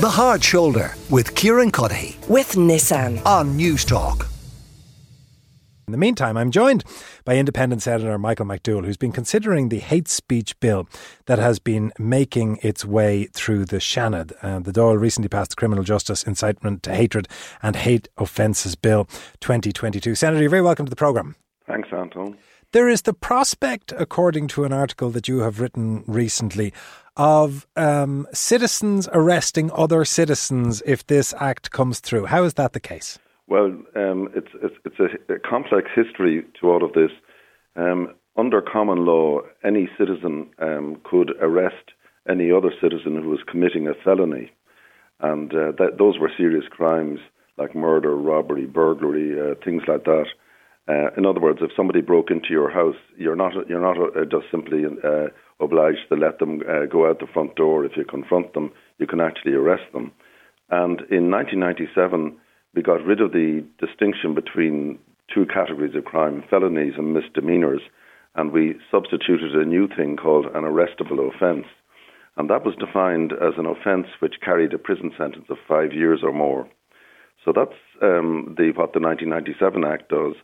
The Hard Shoulder with Kieran Cuddihy with Nissan. on Newstalk. In the meantime, I'm joined by Independent Senator Michael McDowell, who's been considering the hate speech bill that has been making its way through the Seanad. Uh, the Dáil recently passed the Criminal Justice Incitement to Hatred and Hate Offences Bill 2022. Senator, you're very welcome to the programme. Thanks, Anton. There is the prospect, according to an article that you have written recently, of um, citizens arresting other citizens if this act comes through. How is that the case? Well, um, it's it's, it's a, a, complex history to all of this. Um, under common law, any citizen um, could arrest any other citizen who was committing a felony, and uh, that, those were serious crimes like murder, robbery, burglary, uh, things like that. Uh, in other words, if somebody broke into your house, you're not you're not uh, just simply uh, obliged to let them uh, go out the front door. If you confront them, you can actually arrest them. And in 1997, we got rid of the distinction between two categories of crime, felonies and misdemeanors, and we substituted a new thing called an arrestable offence. And that was defined as an offence which carried a prison sentence of five years or more. So that's um, the, what the 1997 Act does.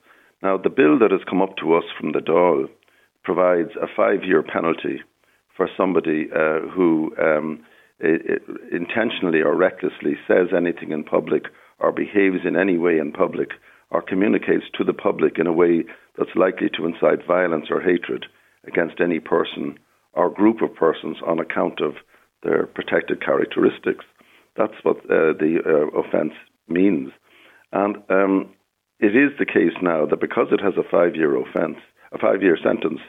Now, the bill that has come up to us from the Dáil provides a five year penalty for somebody uh, who um, it, intentionally or recklessly says anything in public or behaves in any way in public or communicates to the public in a way that's likely to incite violence or hatred against any person or group of persons on account of their protected characteristics. That's what uh, the uh, offence means. And um, it is the case now that because it has a five year offence, a five year sentence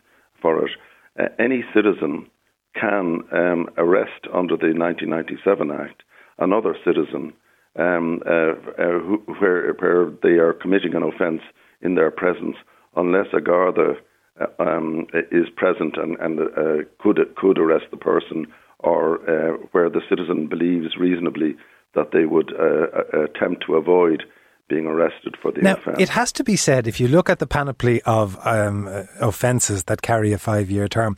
for it, uh, any citizen can um, arrest under the 1997 Act another citizen um, uh, uh, who, where, where they are committing an offence in their presence, unless a Garda uh, um, is present and, and uh, could could arrest the person, or uh, where the citizen believes reasonably that they would uh, attempt to avoid being arrested for the now, offence. It has to be said, if you look at the panoply of um, offences that carry a five year term,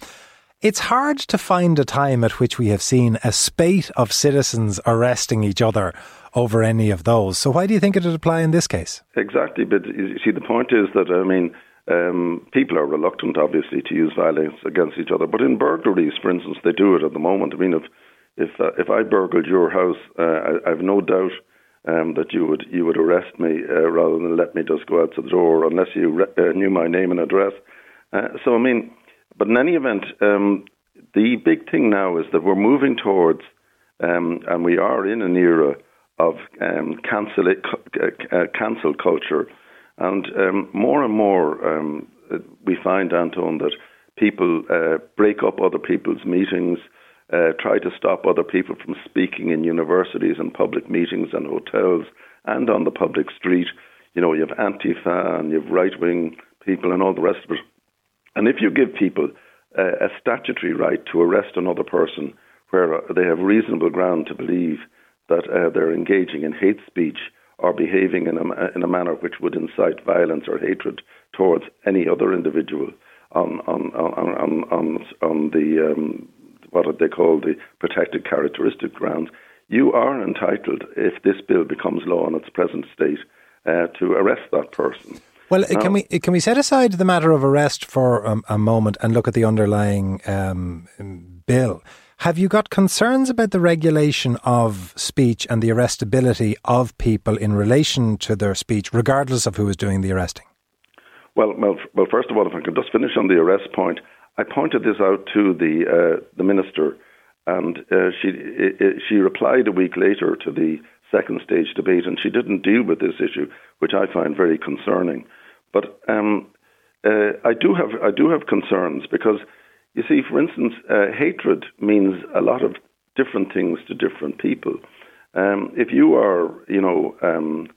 it's hard to find a time at which we have seen a spate of citizens arresting each other over any of those. So why do you think it would apply in this case? Exactly, but you see, the point is that I mean. Um, people are reluctant, obviously, to use violence against each other. But in burglaries, for instance, they do it at the moment. I mean, if if uh, if I burgled your house, uh, I, have no doubt um, that you would you would arrest me uh, rather than let me just go out to the door unless you re- uh, knew my name and address. Uh, so I mean, but in any event, um, the big thing now is that we're moving towards, um, and we are in an era of um, cancel uh, uh, cancel culture, and um, more and more um, we find, Anton, that people uh, break up other people's meetings uh, try to stop other people from speaking in universities and public meetings and hotels and on the public street. You know, you have Antifa and you have right wing people and all the rest of it. And if you give people uh, a statutory right to arrest another person where they have reasonable ground to believe that uh, they're engaging in hate speech or behaving in a, in a manner which would incite violence or hatred towards any other individual on on on on on, on the um, what they call the protected characteristic grounds, you are entitled, if this bill becomes law in its present state, uh, to arrest that person. Well, now, can we can we set aside the matter of arrest for um, a moment and look at the underlying um, bill? Have you got concerns about the regulation of speech and the arrestability of people in relation to their speech, regardless of who is doing the arresting? Well, well, well. First of all, if I could just finish on the arrest point, I pointed this out to the uh, the minister, and uh, she she replied a week later to the second stage debate, and she didn't deal with this issue, which I find very concerning. But um, uh, I do have I do have concerns because you see, for instance, uh, hatred means a lot of different things to different people. Um, if you are, you know. Um,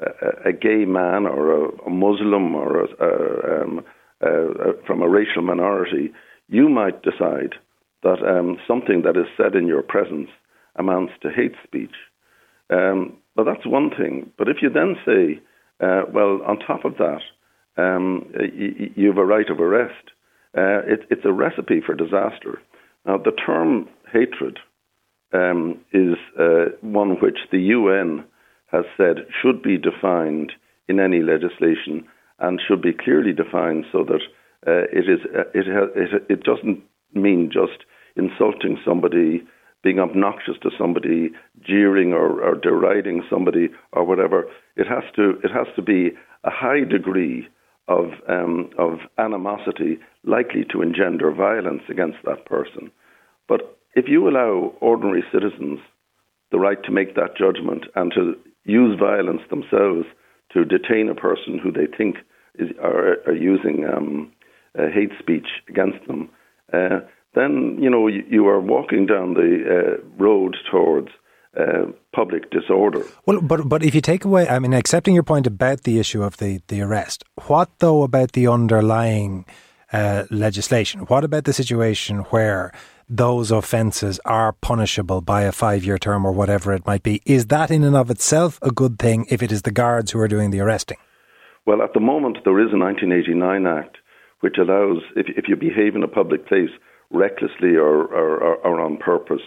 a, a, gay man or a, a Muslim or a, a um, uh, from a racial minority, you might decide that um, something that is said in your presence amounts to hate speech. Um, but that's one thing. But if you then say, uh, well, on top of that, um, y- you have a right of arrest, uh, it, it's a recipe for disaster. Now, the term hatred um, is uh, one which the UN has said should be defined in any legislation and should be clearly defined so that uh, it is uh, it, it it doesn't mean just insulting somebody, being obnoxious to somebody, jeering or, or deriding somebody or whatever. It has to it has to be a high degree of um, of animosity likely to engender violence against that person. But if you allow ordinary citizens the right to make that judgment and to use violence themselves to detain a person who they think is, are, are using um, uh, hate speech against them, uh, then you know you, you, are walking down the uh, road towards uh, public disorder. Well, but but if you take away, I mean, accepting your point about the issue of the the arrest, what though about the underlying uh, legislation? What about the situation where those offences are punishable by a five year term or whatever it might be. Is that in and of itself a good thing if it is the guards who are doing the arresting? Well, at the moment, there is a 1989 Act which allows, if, if you behave in a public place recklessly or, or, or on purpose,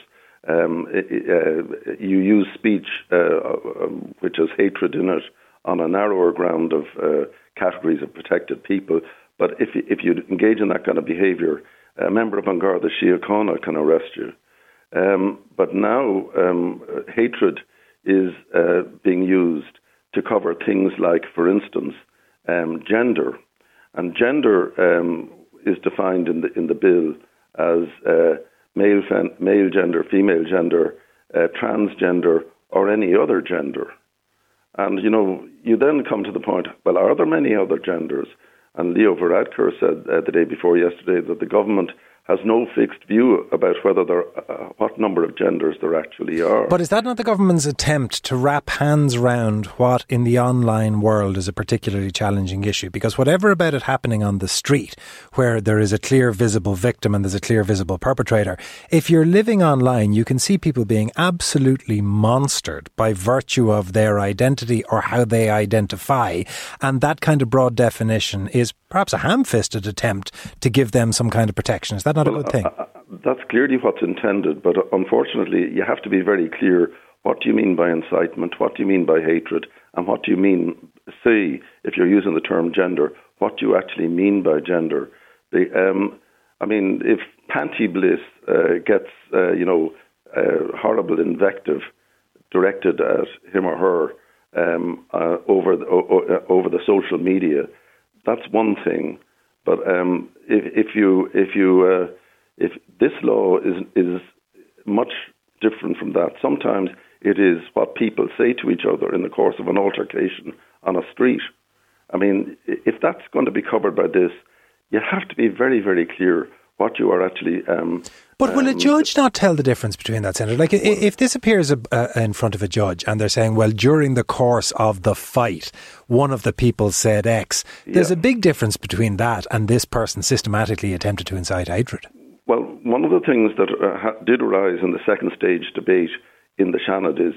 um, uh, you use speech uh, um, which has hatred in it on a narrower ground of uh, categories of protected people. But if if you engage in that kind of behaviour, a member of An Garda Shia Síochána can arrest you. Um, but now um, hatred is uh, being used to cover things like, for instance, um, gender. And gender um, is defined in the, in the bill as uh, male, male gender, female gender, uh, transgender, or any other gender. And, you know, you then come to the point well, are there many other genders? And Leo Varadkar said uh, the day before yesterday that the government has no fixed view about whether there, uh, what number of genders there actually are. But is that not the government's attempt to wrap hands around what in the online world is a particularly challenging issue? Because whatever about it happening on the street, where there is a clear visible victim and there's a clear visible perpetrator, if you're living online, you can see people being absolutely monstered by virtue of their identity or how they identify. And that kind of broad definition is perhaps a ham-fisted attempt to give them some kind of protection. Is that not well, a good thing? Uh, uh, that's clearly what's intended, but unfortunately, you have to be very clear. What do you mean by incitement? What do you mean by hatred? And what do you mean, say, if you're using the term gender, what do you actually mean by gender? The, um, I mean, if Panti Bliss uh, gets, uh, you know, horrible invective directed at him or her um, uh, over the, o- over the social media, that's one thing. But um, if, if, you if you uh, if this law is is much different from that, sometimes it is what people say to each other in the course of an altercation on a street. I mean, if that's going to be covered by this, you have to be very very clear what you are actually. Um, but will um, a judge not tell the difference between that, Senator? Like, well, if this appears uh, in front of a judge and they're saying, well, during the course of the fight, one of the people said X, there's yeah. a big difference between that and this person systematically attempted to incite hatred. Well, one of the things that uh, ha- did arise in the second stage debate in the Seanad is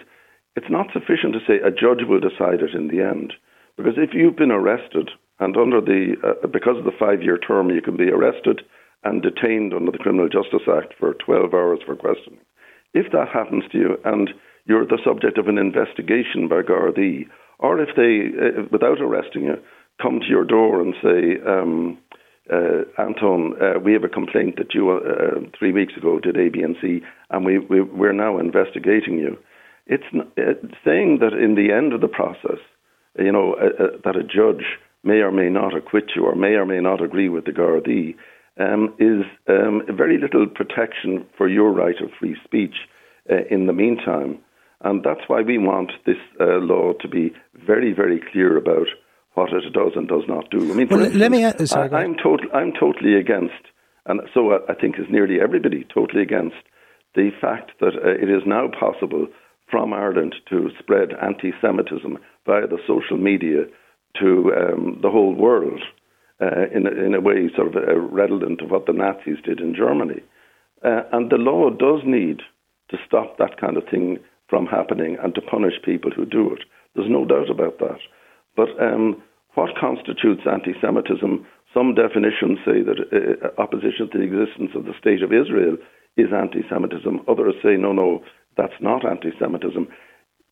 it's not sufficient to say a judge will decide it in the end. Because if you've been arrested and under the, uh, because of the five year term, you can be arrested and detained under the Criminal Justice Act for 12 hours for questioning. If that happens to you and you're the subject of an investigation by Gardaí, or if they, uh, without arresting you, come to your door and say, um, uh, Anton, uh, we have a complaint that you uh, three weeks ago did A, B, and C, and we, we, we're now investigating you. It's uh, saying that in the end of the process, you know, uh, that a judge may or may not acquit you or may or may not agree with the Gardaí um, is um, very little protection for your right of free speech uh, in the meantime. And that's why we want this uh, law to be very, very clear about what it does and does not do. I mean, well, instance, let me. Uh, sorry, I, am tot- I'm totally against, and so I, I think is nearly everybody totally against the fact that uh, it is now possible from Ireland to spread anti-Semitism via the social media to um, the whole world uh, in, a, in a way sort of uh, redolent of what the Nazis did in Germany. Uh, and the law does need to stop that kind of thing from happening and to punish people who do it. There's no doubt about that. But um, what constitutes anti Semitism? Some definitions say that uh, opposition to the existence of the state of Israel is anti Semitism. Others say, no, no, that's not anti Semitism.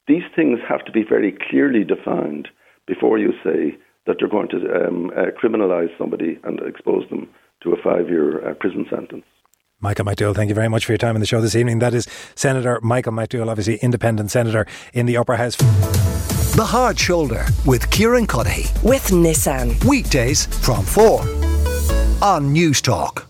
These things have to be very clearly defined before you say that you're going to um, uh, criminalise somebody and expose them to a five year uh, prison sentence. Michael McDowell, thank you very much for your time in the show this evening. That is Senator Michael McDowell, obviously independent senator in the upper house. The Hard Shoulder with Kieran Cuddihy. With Nissan. Weekdays from 4 on Newstalk.